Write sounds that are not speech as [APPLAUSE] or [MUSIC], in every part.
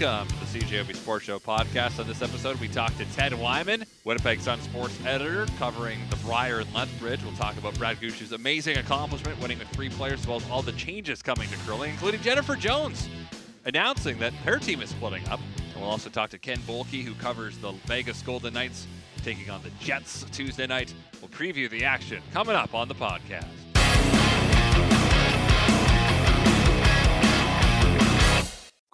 Welcome to the CJOB Sports Show podcast. On this episode, we talk to Ted Wyman, Winnipeg Sun sports editor, covering the Brier and Lethbridge. We'll talk about Brad Gushue's amazing accomplishment, winning with three players, as well as all the changes coming to curling, including Jennifer Jones announcing that her team is splitting up. And we'll also talk to Ken Boehlke, who covers the Vegas Golden Knights, taking on the Jets Tuesday night. We'll preview the action coming up on the podcast.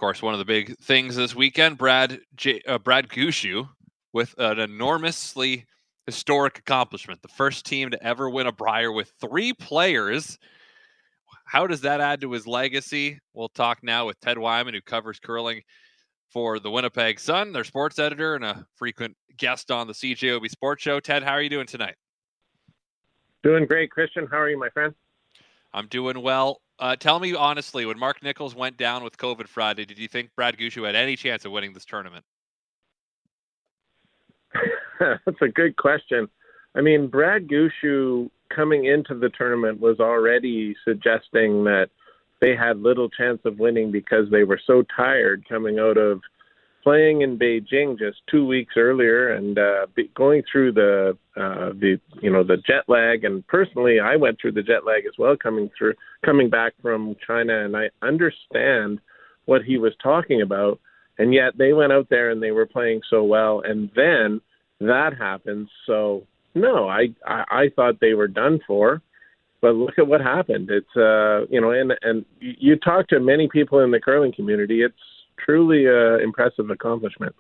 Course, one of the big things this weekend, Brad J- uh, Brad Gushue with an enormously historic accomplishment. The first team to ever win a Brier with three players. How does that add to his legacy? We'll talk now with Ted Wyman, who covers curling for the Winnipeg Sun, their sports editor and a frequent guest on the CJOB Sports Show. Ted, how are you doing tonight? Doing great, Christian. How are you, my friend? I'm doing well. Uh, tell me honestly, when Mark Nichols went down with COVID Friday, did you think Brad Gushue had any chance of winning this tournament? [LAUGHS] That's a good question. I mean, Brad Gushue coming into the tournament was already suggesting that they had little chance of winning because they were so tired coming out of playing in Beijing just two weeks earlier and uh, be, going through the uh, the you know the jet lag. And personally, I went through the jet lag as well coming through coming back from China, and I understand what he was talking about. And yet they went out there and they were playing so well, and then that happened. So no, I I, I thought they were done for. But look at what happened. It's uh, you know, and and you talk to many people in the curling community. It's truly an impressive accomplishment.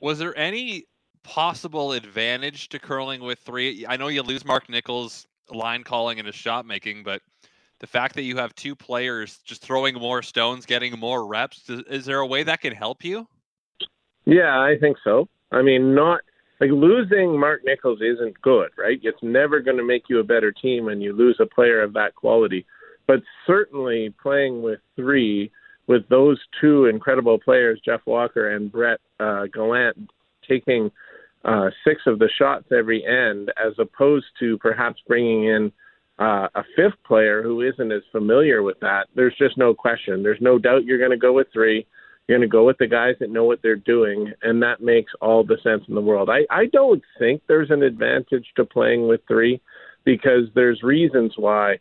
Was there any possible advantage to curling with three? I know you lose Mark Nichols' line calling and his shot making, but the fact that you have two players just throwing more stones, getting more reps, is there a way that can help you? Yeah, I think so. I mean, not like losing Mark Nichols isn't good, right? It's never going to make you a better team when you lose a player of that quality. But certainly playing with three with those two incredible players, Jeff Walker and Brett uh, Gallant, taking uh, six of the shots every end, as opposed to perhaps bringing in uh, a fifth player who isn't as familiar with that. There's just no question. There's no doubt you're going to go with three. You're going to go with the guys that know what they're doing, and that makes all the sense in the world. I, I don't think there's an advantage to playing with three because there's reasons why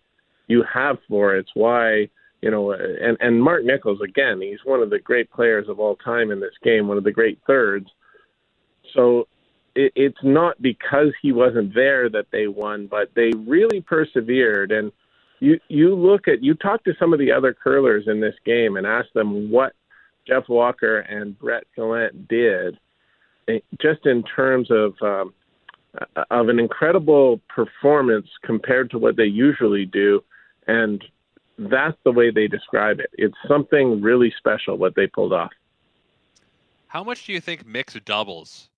you have four. It's why you know, and and Mark Nichols again, he's one of the great players of all time in this game, one of the great thirds. So it, it's not because he wasn't there that they won, but they really persevered. And you you look at you talk to some of the other curlers in this game and ask them what Jeff Walker and Brett Gallant did, eh, just in terms of um, of an incredible performance compared to what they usually do, and that's the way they describe it. It's something really special what they pulled off. How much do you think mixed doubles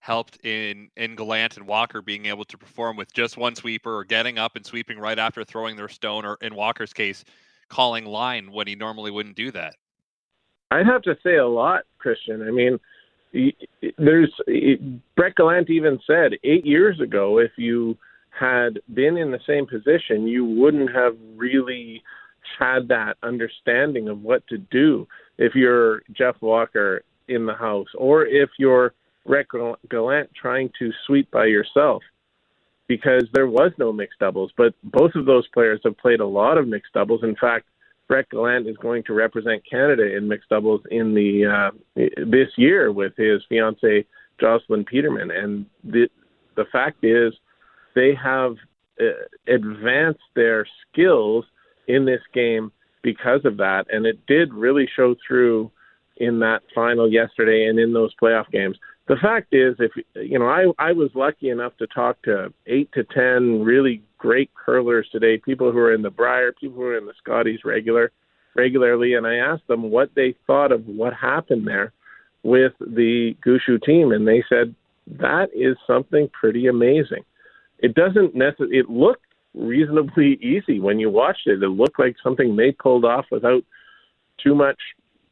helped in in Gallant and Walker being able to perform with just one sweeper or getting up and sweeping right after throwing their stone, or in Walker's case, calling line when he normally wouldn't do that? I'd have to say a lot, Christian. I mean, there's Brett Gallant even said eight years ago if you had been in the same position, you wouldn't have really had that understanding of what to do if you're Jeff Walker in the house or if you're Brett Gallant trying to sweep by yourself because there was no mixed doubles. But both of those players have played a lot of mixed doubles. In fact, Brett Gallant is going to represent Canada in mixed doubles in the uh, this year with his fiancee Jocelyn Peterman. And the the fact is, they have uh, advanced their skills in this game because of that, and it did really show through in that final yesterday and in those playoff games. The fact is, if you know, I I was lucky enough to talk to eight to ten really great curlers today, people who are in the Brier, people who are in the Scotties regular regularly, and I asked them what they thought of what happened there with the Gushue team, and they said that is something pretty amazing it doesn't necessarily. It looked reasonably easy when you watched it. It looked like something they pulled off without too much,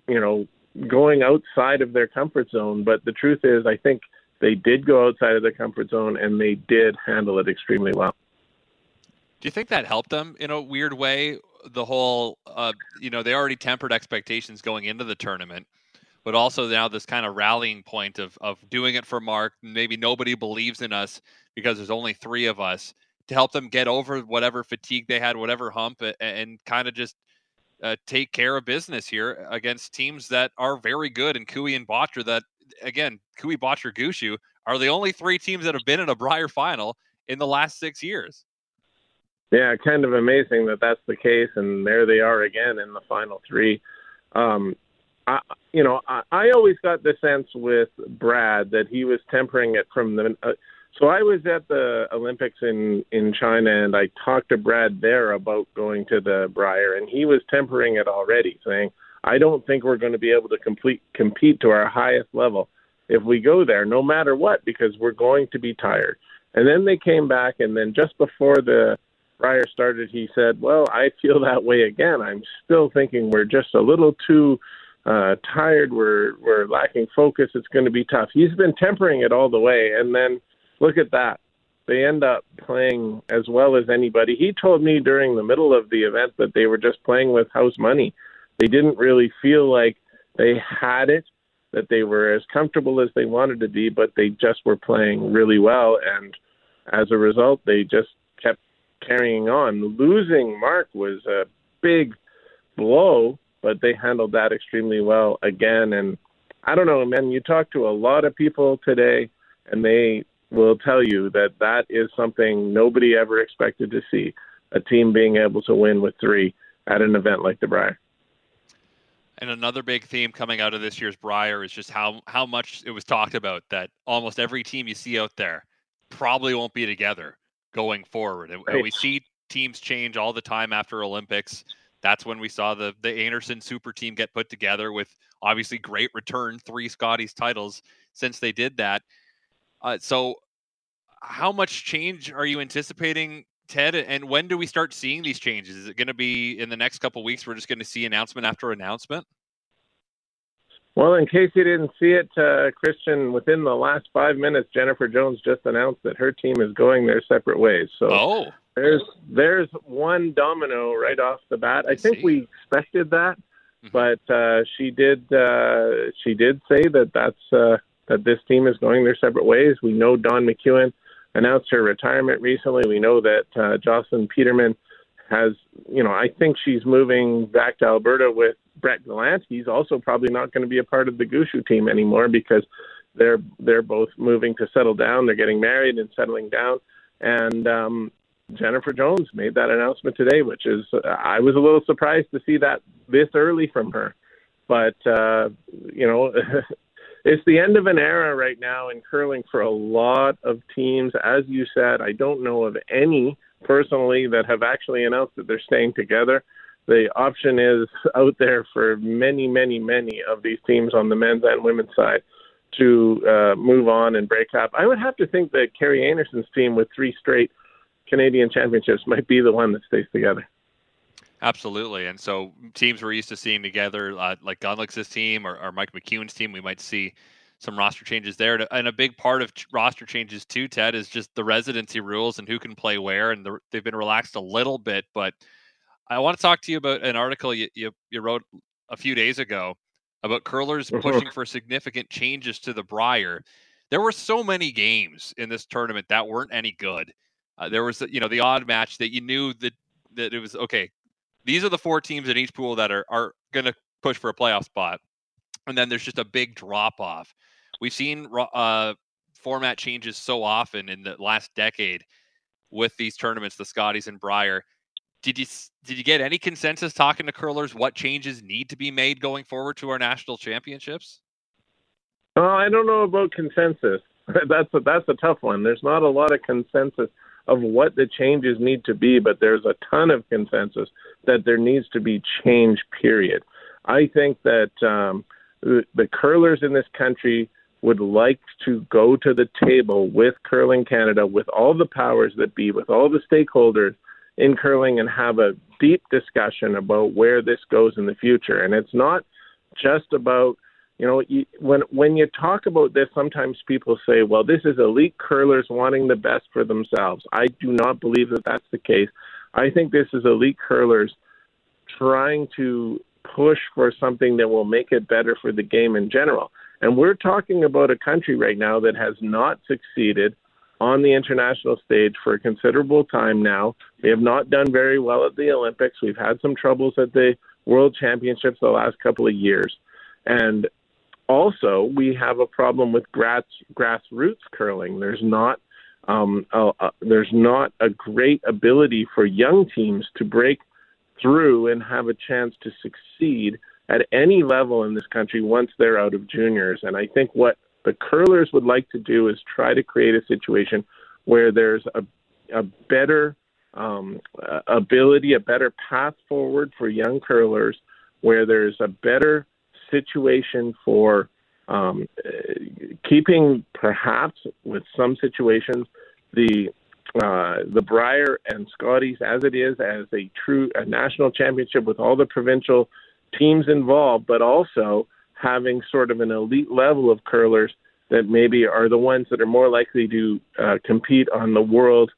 you know, going outside of their comfort zone. But the truth is, I think they did go outside of their comfort zone and they did handle it extremely well. Do you think that helped them in a weird way? the whole, uh, you know, they already tempered expectations going into the tournament, but also now this kind of rallying point of of doing it for Mark. Maybe nobody believes in us because there's only three of us to help them get over whatever fatigue they had, whatever hump, and, and kind of just uh, take care of business here against teams that are very good and Koe and Bottcher. that again, Koe, Bottcher, Gushue are the only three teams that have been in a Brier final in the last six years. Yeah, kind of amazing that that's the case, and there they are again in the final three. Um, I, you know, I, I always got the sense with Brad that he was tempering it from the. Uh, so I was at the Olympics in in China, and I talked to Brad there about going to the Brier, and he was tempering it already, saying, "I don't think we're going to be able to complete compete to our highest level if we go there, no matter what, because we're going to be tired." And then they came back, and then just before the Brier started, he said, "Well, I feel that way again. I'm still thinking we're just a little too uh, tired. We're we're lacking focus. It's going to be tough." He's been tempering it all the way, and then look at that. They end up playing as well as anybody. He told me during the middle of the event that they were just playing with house money. They didn't really feel like they had it, that they were as comfortable as they wanted to be, but they just were playing really well. And as a result, they just kept carrying on. Losing Mark was a big blow, but they handled that extremely well again. And I don't know, man, you talk to a lot of people today, and they will tell you that that is something nobody ever expected to see a team being able to win with three at an event like the Brier. And another big theme coming out of this year's Brier is just how how much it was talked about that almost every team you see out there probably won't be together going forward. And right. we see teams change all the time after Olympics. That's when we saw the the Einarson super team get put together with obviously great return, three Scotties titles since they did that. Uh, so, how much change are you anticipating, Ted? And when do we start seeing these changes? Is it going to be in the next couple weeks? We're just going to see announcement after announcement. Well, in case you didn't see it, uh, Christian, within the last five minutes, Jennifer Jones just announced that her team is going their separate ways. So oh. There's there's one domino right off the bat. I, I think see. we expected that, mm-hmm. but uh, she did uh, she did say that that's uh, that this team is going their separate ways. We know Dawn McEwen announced her retirement recently. We know that uh, Jocelyn Peterman has, you know, I think she's moving back to Alberta with Brett Gallant. He's also probably not going to be a part of the Gushue team anymore because they're they're both moving to settle down. They're getting married and settling down. And um, Jennifer Jones made that announcement today, which is I was a little surprised to see that this early from her. But uh, you know, [LAUGHS] it's the end of an era right now in curling for a lot of teams. As you said, I don't know of any personally that have actually announced that they're staying together. The option is [LAUGHS] out there for many, many, many of these teams on the men's and women's side to uh, move on and break up. I would have to think that Kerri Einarson's team with three straight Canadian championships might be the one that stays together. Absolutely. And so teams we're used to seeing together, uh, like Gunlich's team or, or, Mike McEwen's team, we might see some roster changes there. And a big part of roster changes too, Ted, is just the residency rules and who can play where. And the, they've been relaxed a little bit. But I want to talk to you about an article you, you, you wrote a few days ago about curlers mm-hmm. pushing for significant changes to the Brier. There were so many games in this tournament that weren't any good. Uh, there was, you know, the odd match that you knew that that it was okay these are the four teams in each pool that are are going to push for a playoff spot, and then there's just a big drop off. We've seen uh, format changes so often in the last decade with these tournaments, the Scotties and Brier. Did you did you get any consensus talking to curlers what changes need to be made going forward to our national championships? Oh, I don't know about consensus. [LAUGHS] that's a, that's a tough one. There's not a lot of consensus of what the changes need to be, but there's a ton of consensus that there needs to be change, period. I think that um, the, curlers in this country would like to go to the table with Curling Canada, with all the powers that be, with all the stakeholders in curling, and have a deep discussion about where this goes in the future. And it's not just about you know, when when you talk about this, sometimes people say, "Well, this is elite curlers wanting the best for themselves." I do not believe that that's the case. I think this is elite curlers trying to push for something that will make it better for the game in general. And we're talking about a country right now that has not succeeded on the international stage for a considerable time now. We have not done very well at the Olympics. We've had some troubles at the World Championships the last couple of years. And also, we have a problem with grass, grassroots curling. There's not um, a, a, there's not a great ability for young teams to break through and have a chance to succeed at any level in this country once they're out of juniors. And I think what the curlers would like to do is try to create a situation where there's a, a better um, ability, a better path forward for young curlers, where there's a better situation for um, keeping, perhaps with some situations, the uh, the Brier and Scotties as it is as a true a national championship with all the provincial teams involved, but also having sort of an elite level of curlers that maybe are the ones that are more likely to uh, compete on the world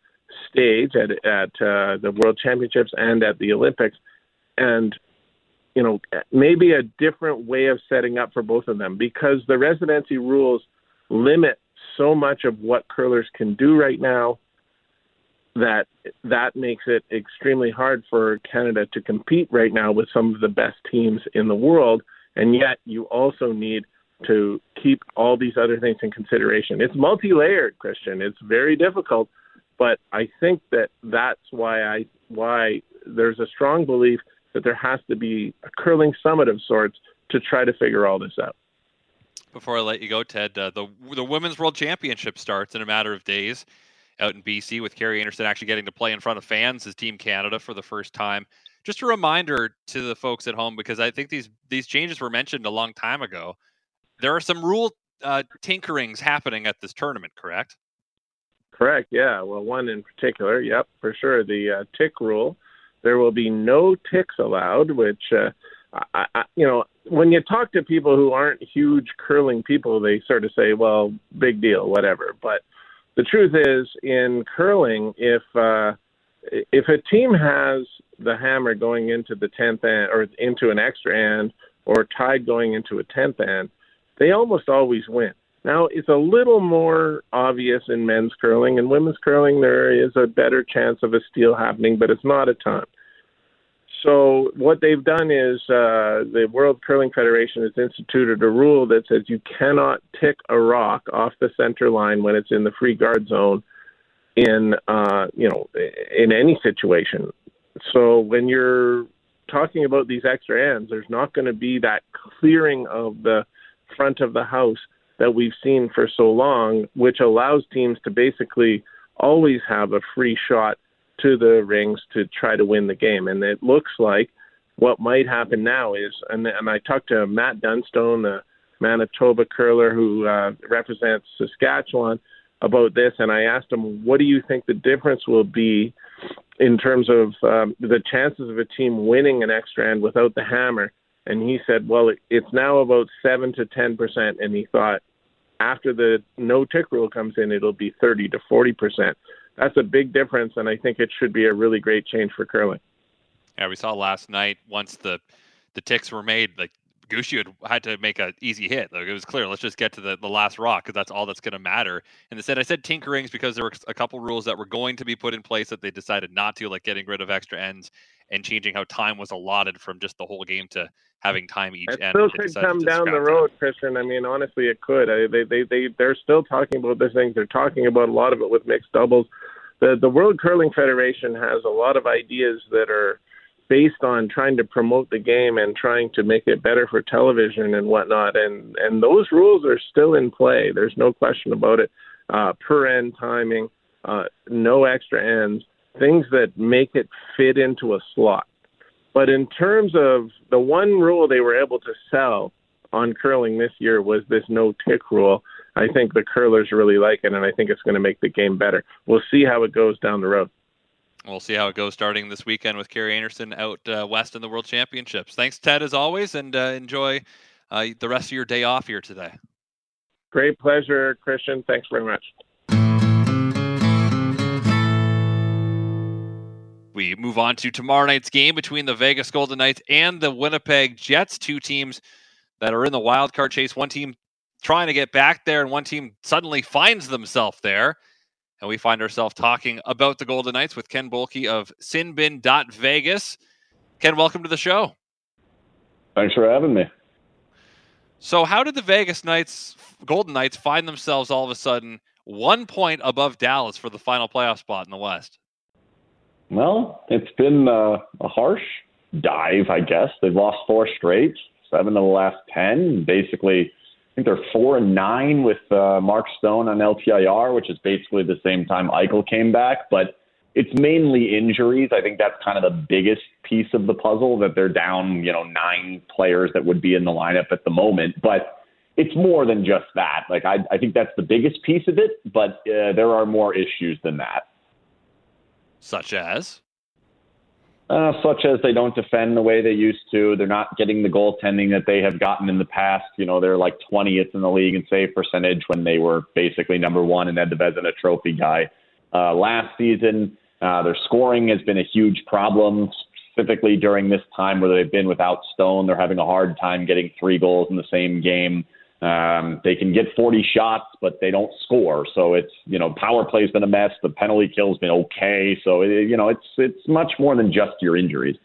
stage at at uh, the World Championships and at the Olympics, and you know maybe a different way of setting up for both of them because the residency rules limit so much of what curlers can do right now that that makes it extremely hard for Canada to compete right now with some of the best teams in the world and yet you also need to keep all these other things in consideration. It's multi-layered, Christian. It's very difficult, but I think that that's why I why there's a strong belief that there has to be a curling summit of sorts to try to figure all this out. Before I let you go, Ted, uh, the the women's world championship starts in a matter of days out in BC with Kerri Einarson actually getting to play in front of fans as Team Canada for the first time. Just a reminder to the folks at home because I think these these changes were mentioned a long time ago. There are some rule uh, tinkerings happening at this tournament, correct? Correct. Yeah. Well, one in particular. Yep, for sure. The uh, tick rule. There will be no ticks allowed, which, uh, I, I, you know, when you talk to people who aren't huge curling people, they sort of say, "Well, big deal, whatever." But the truth is, in curling, if uh, if a team has the hammer going into the tenth and or into an extra and or tied going into a tenth and, they almost always win. Now, it's a little more obvious in men's curling. In women's curling, there is a better chance of a steal happening, but it's not a ton. So, what they've done is uh, the World Curling Federation has instituted a rule that says you cannot tick a rock off the center line when it's in the free guard zone in uh, you know in any situation. So, when you're talking about these extra ends, there's not going to be that clearing of the front of the house that we've seen for so long, which allows teams to basically always have a free shot to the rings to try to win the game. And it looks like what might happen now is, and, and I talked to Matt Dunstone, the Manitoba curler who uh, represents Saskatchewan, about this, and I asked him, "What do you think the difference will be in terms of um, the chances of a team winning an extra end without the hammer?" And he said, "Well, it's now about seven to ten percent," and he thought after the no tick rule comes in, it'll be 30 to 40 percent. That's a big difference, and I think it should be a really great change for curling. Yeah, we saw last night once the the ticks were made, like Gushue had had to make an easy hit. Like it was clear, let's just get to the, the last rock because that's all that's going to matter. And they said, I said tinkerings because there were a couple rules that were going to be put in place that they decided not to, like getting rid of extra ends and changing how time was allotted from just the whole game to having time each it end. still could come down the road, time. Christian. I mean, honestly, it could. I, they, they, they, they're still talking about this thing. They're talking about a lot of it with mixed doubles. The, the World Curling Federation has a lot of ideas that are based on trying to promote the game and trying to make it better for television and whatnot. And, and those rules are still in play. There's no question about it. Uh, per end timing, uh, no extra ends things that make it fit into a slot. But in terms of the one rule they were able to sell on curling this year was this no tick rule. I think the curlers really like it, and I think it's going to make the game better. We'll see how it goes down the road. We'll see how it goes starting this weekend with Kerri Einarson out uh, west in the World Championships. Thanks, Ted, as always, and uh, enjoy uh, the rest of your day off here today. Great pleasure, Christian. Thanks very much. we move on to tomorrow night's game between the Vegas Golden Knights and the Winnipeg Jets, two teams that are in the wild card chase. One team trying to get back there, and one team suddenly finds themselves there. And we find ourselves talking about the Golden Knights with Ken Boehlke of Sinbin.Vegas. Ken, welcome to the show. Thanks for having me. So, how did the Vegas Knights, Golden Knights, find themselves all of a sudden one point above Dallas for the final playoff spot in the West? Well, it's been uh, a harsh dive, I guess. They've lost four straight, seven of the last ten. Basically, I think they're four and nine with uh, Mark Stone on LTIR, which is basically the same time Eichel came back. But it's mainly injuries. I think that's kind of the biggest piece of the puzzle that they're down, you know, nine players that would be in the lineup at the moment. But it's more than just that. Like I, I think that's the biggest piece of it, but uh, there are more issues than that. Such as? Uh, such as they don't defend the way they used to. They're not getting the goaltending that they have gotten in the past. You know, they're like 20th in the league in save percentage when they were basically number one and had the Vezina Trophy guy uh, last season. Uh, their scoring has been a huge problem, specifically during this time where they've been without Stone. They're having a hard time getting three goals in the same game. Um, they can get 40 shots, but they don't score. So it's you know power play's been a mess. The penalty kill's been okay. So it, you know it's it's much more than just your injuries.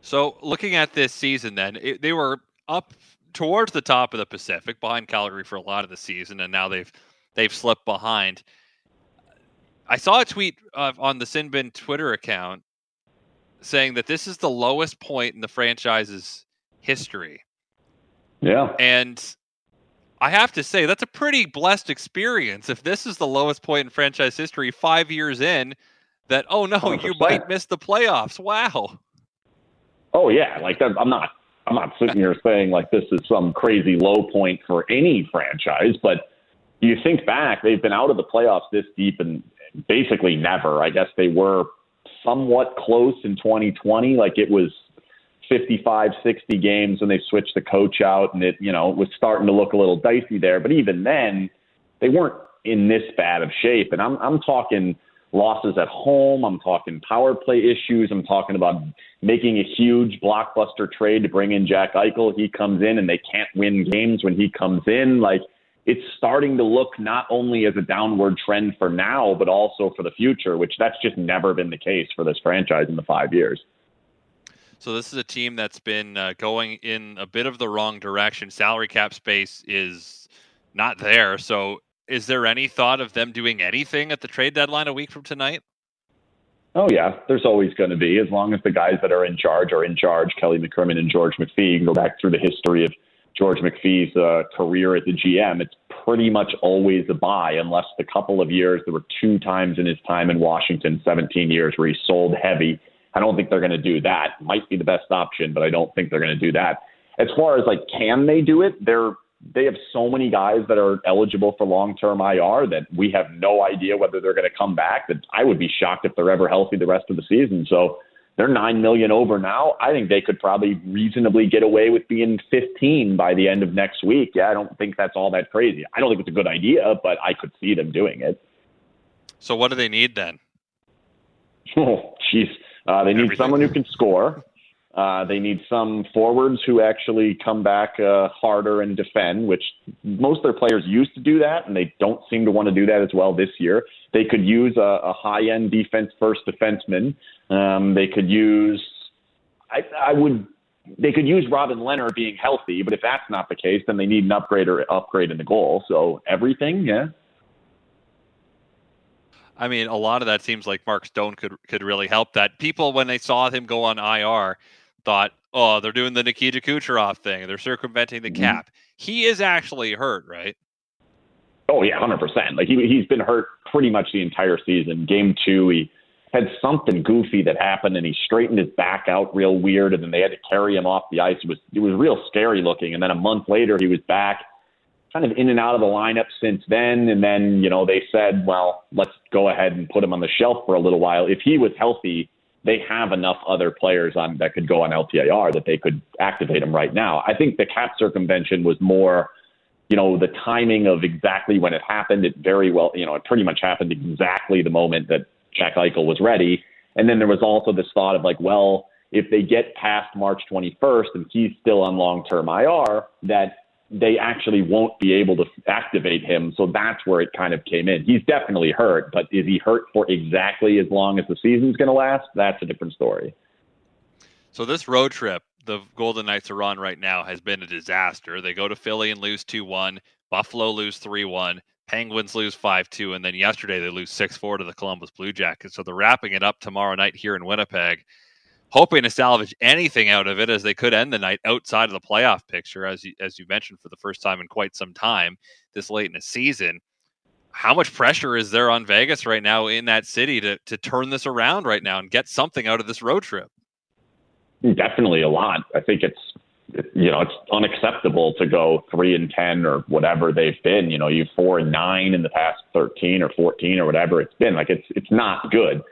So looking at this season, then it, they were up towards the top of the Pacific, behind Calgary for a lot of the season, and now they've they've slipped behind. I saw a tweet uh, on the Sinbin Twitter account saying that this is the lowest point in the franchise's history. Yeah. And I have to say, that's a pretty blessed experience. If this is the lowest point in franchise history five years in, that, oh no, 100%. you might miss the playoffs. Wow. Oh, yeah. Like, I'm not. I'm not sitting here [LAUGHS] saying like this is some crazy low point for any franchise, but you think back, they've been out of the playoffs this deep and basically never. I guess they were somewhat close in 2020. Like it was 55, 60 games when they switched the coach out, and it, you know, was starting to look a little dicey there. But even then, they weren't in this bad of shape. And I'm, I'm talking losses at home. I'm talking power play issues. I'm talking about making a huge blockbuster trade to bring in Jack Eichel. He comes in and they can't win games when he comes in. Like it's starting to look not only as a downward trend for now, but also for the future, which that's just never been the case for this franchise in the five years. So this is a team that's been uh, going in a bit of the wrong direction. Salary cap space is not there. So is there any thought of them doing anything at the trade deadline a week from tonight? Oh yeah, there's always going to be as long as the guys that are in charge are in charge. Kelly McCrimmon and George McPhee. Go back through the history of George McPhee's uh, career as the GM. It's pretty much always a buy, unless the couple of years there were two times in his time in Washington, 17 years, where he sold heavy I don't think they're going to do that. Might be the best option, but I don't think they're going to do that. As far as like, can they do it? They're they have so many guys that are eligible for long-term IR that we have no idea whether they're going to come back. That I would be shocked if they're ever healthy the rest of the season. So they're nine million over now. I think they could probably reasonably get away with being 15 by the end of next week. Yeah, I don't think that's all that crazy. I don't think it's a good idea, but I could see them doing it. So what do they need then? Oh, [LAUGHS] jeez. Uh, they need Everything. someone who can score. Uh, they need some forwards who actually come back uh, harder and defend, which most of their players used to do that, and they don't seem to want to do that as well this year. They could use a, a high-end defense-first defenseman. Um, they could use, I, I would, they could use Robin Lehner being healthy, but if that's not the case, then they need an upgrade or upgrade in the goal. So everything, yeah. I mean, a lot of that seems like Mark Stone could could really help that. People, when they saw him go on IR, thought, "Oh, they're doing the Nikita Kucherov thing. They're circumventing the mm-hmm. cap." He is actually hurt, right? Oh yeah, hundred percent. Like he he's been hurt pretty much the entire season. Game two, he had something goofy that happened, and he straightened his back out real weird, and then they had to carry him off the ice. It was it was real scary looking. And then a month later, he was back kind of in and out of the lineup since then. And then, you know, they said, well, let's go ahead and put him on the shelf for a little while. If he was healthy, they have enough other players on that could go on LTIR that they could activate him right now. I think the cap circumvention was more, you know, the timing of exactly when it happened. It very well, you know, it pretty much happened exactly the moment that Jack Eichel was ready. And then there was also this thought of like, well, if they get past March 21st and he's still on long term IR, that they actually won't be able to activate him. So that's where it kind of came in. He's definitely hurt, but is he hurt for exactly as long as the season's going to last? That's a different story. So this road trip the Golden Knights are on right now has been a disaster. They go to Philly and lose 2 1, Buffalo lose 3 1, Penguins lose 5 2, and then yesterday they lose 6 4 to the Columbus Blue Jackets. So they're wrapping it up tomorrow night here in Winnipeg hoping to salvage anything out of it as they could end the night outside of the playoff picture, as you, as you mentioned for the first time in quite some time this late in the season. How much pressure is there on Vegas right now in that city to to turn this around right now and get something out of this road trip? Definitely a lot. I think it's you know it's unacceptable to go three and ten or whatever they've been. You know, you four and nine in the past thirteen or fourteen or whatever it's been. Like it's it's not good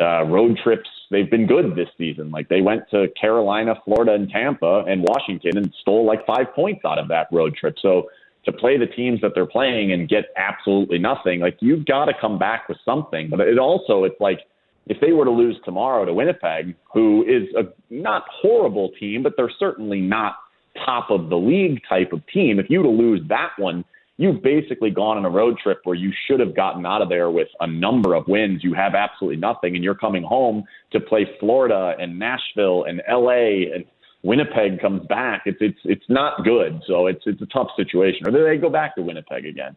uh, road trips, they've been good this season. Like they went to Carolina, Florida, and Tampa and Washington and stole like five points out of that road trip. So to play the teams that they're playing and get absolutely nothing, like you've got to come back with something. But it also, it's like if they were to lose tomorrow to Winnipeg, who is a not horrible team, but they're certainly not top of the league type of team. If you to lose that one, you've basically gone on a road trip where you should have gotten out of there with a number of wins. You have absolutely nothing, and you're coming home to play Florida and Nashville and LA and Winnipeg comes back. It's it's it's not good. So it's it's a tough situation. Or do they go back to Winnipeg again?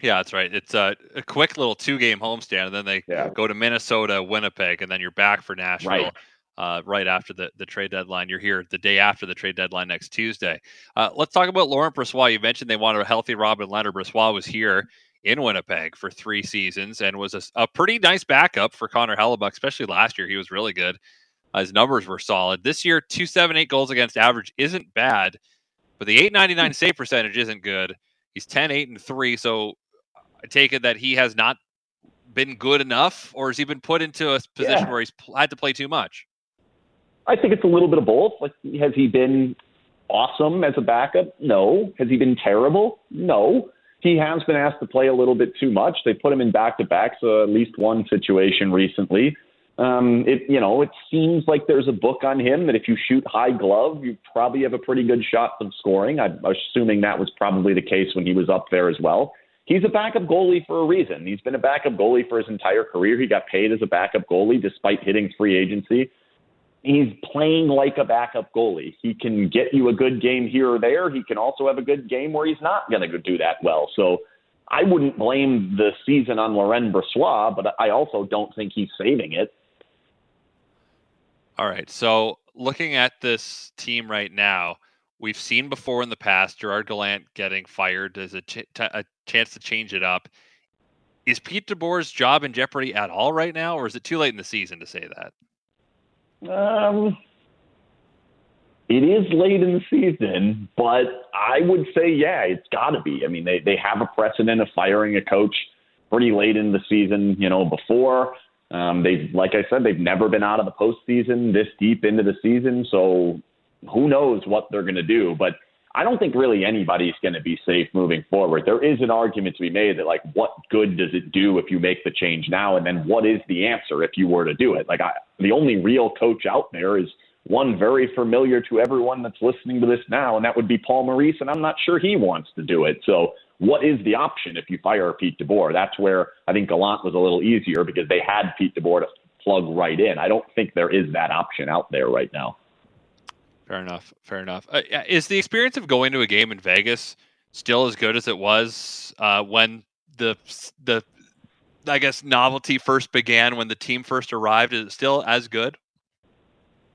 Yeah, that's right. It's a, a quick little two game homestand, and then they yeah. go to Minnesota, Winnipeg, and then you're back for Nashville. Right uh, right after the, the trade deadline. You're here the day after the trade deadline next Tuesday. Uh, let's talk about Laurent Brossoit. You mentioned they wanted a healthy Robin Lehner. Brossoit was here in Winnipeg for three seasons and was a, a pretty nice backup for Connor Hellebuyck, especially last year. He was really good. Uh, his numbers were solid. This year, 278 goals against average isn't bad, but the 899 save percentage isn't good. He's 10, 8, and 3. So I take it that he has not been good enough, or has he been put into a position yeah. where he's had to play too much? I think it's a little bit of both. Like, has he been awesome as a backup? No. Has he been terrible? No. He has been asked to play a little bit too much. They put him in back to backs, uh, at least one situation recently. Um, it you know it seems like there's a book on him that if you shoot high glove, you probably have a pretty good shot of scoring. I'm assuming that was probably the case when he was up there as well. He's a backup goalie for a reason. He's been a backup goalie for his entire career. He got paid as a backup goalie despite hitting free agency he's playing like a backup goalie. He can get you a good game here or there. He can also have a good game where he's not going to do that well. So I wouldn't blame the season on Laurent Brossoit, but I also don't think he's saving it. All right. So looking at this team right now, we've seen before in the past Gerard Gallant getting fired as a, ch- a chance to change it up. Is Pete DeBoer's job in jeopardy at all right now, or is it too late in the season to say that? Um, it is late in the season, but I would say, yeah, it's got to be. I mean, they they have a precedent of firing a coach pretty late in the season. You know, before um, they, like I said, they've never been out of the postseason this deep into the season. So who knows what they're going to do? But I don't think really anybody's going to be safe moving forward. There is an argument to be made that like, what good does it do if you make the change now, and then what is the answer if you were to do it? Like, I, the only real coach out there is one very familiar to everyone that's listening to this now, and that would be Paul Maurice, and I'm not sure he wants to do it. So, what is the option if you fire Pete DeBoer? That's where I think Gallant was a little easier because they had Pete DeBoer to plug right in. I don't think there is that option out there right now. Fair enough. Fair enough. Uh, is the experience of going to a game in Vegas still as good as it was uh, when the the I guess novelty first began when the team first arrived? Is it still as good?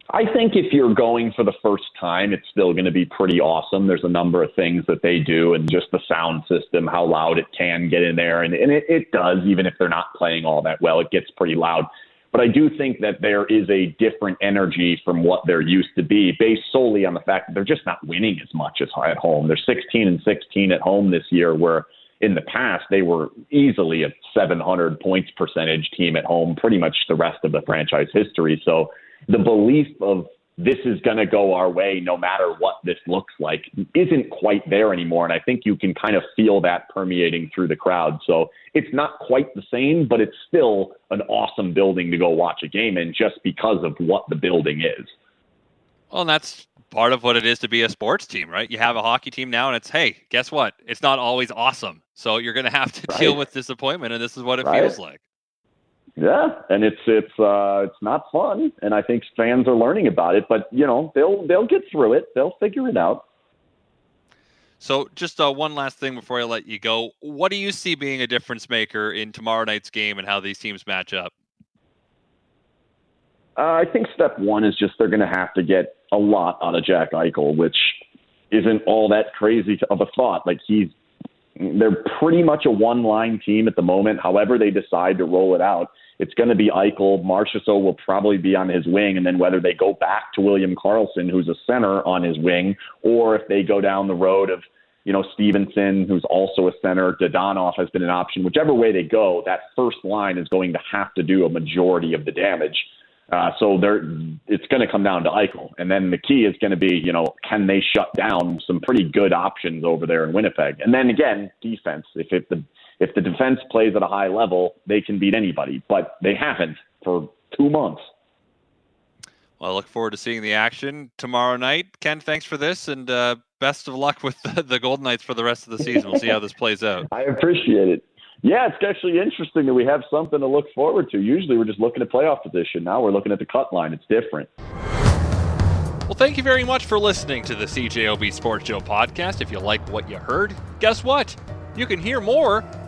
I think if you're going for the first time, it's still going to be pretty awesome. There's a number of things that they do, and just the sound system, how loud it can get in there, and, and it, it does, even if they're not playing all that well, it gets pretty loud. But I do think that there is a different energy from what there used to be, based solely on the fact that they're just not winning as much as at home. They're 16 and 16 at home this year, where in the past they were easily a 700 points percentage team at home, pretty much the rest of the franchise history. So the belief of this is going to go our way no matter what this looks like isn't quite there anymore. And I think you can kind of feel that permeating through the crowd. So it's not quite the same, but it's still an awesome building to go watch a game in just because of what the building is. Well, and that's part of what it is to be a sports team, right? You have a hockey team now, and it's, hey, guess what? It's not always awesome. So you're going to have to [LAUGHS] right. deal with disappointment, and this is what it right. feels like. Yeah, and it's it's uh, it's not fun, and I think fans are learning about it. But you know, they'll they'll get through it. They'll figure it out. So, just uh, one last thing before I let you go. What do you see being a difference maker in tomorrow night's game and how these teams match up? Uh, I think step one is just they're going to have to get a lot out of Jack Eichel, which isn't all that crazy of a thought. Like he's, they're pretty much a one-line team at the moment. However, they decide to roll it out, it's going to be Eichel. Marchessault will probably be on his wing, and then whether they go back to William Karlsson, who's a center on his wing, or if they go down the road of you know Stephenson, who's also a center, Dadonov has been an option. Whichever way they go, that first line is going to have to do a majority of the damage. Uh, so there, it's going to come down to Eichel, and then the key is going to be, you know, can they shut down some pretty good options over there in Winnipeg? And then again, defense. If if the if the defense plays at a high level, they can beat anybody, but they haven't for two months. Well, I look forward to seeing the action tomorrow night. Ken, thanks for this, and uh, best of luck with [LAUGHS] the, the Golden Knights for the rest of the season. We'll see how this plays out. [LAUGHS] I appreciate it. Yeah, it's actually interesting that we have something to look forward to. Usually we're just looking at playoff position. Now we're looking at the cut line. It's different. Well, thank you very much for listening to the CJOB Sports Show podcast. If you like what you heard, guess what? You can hear more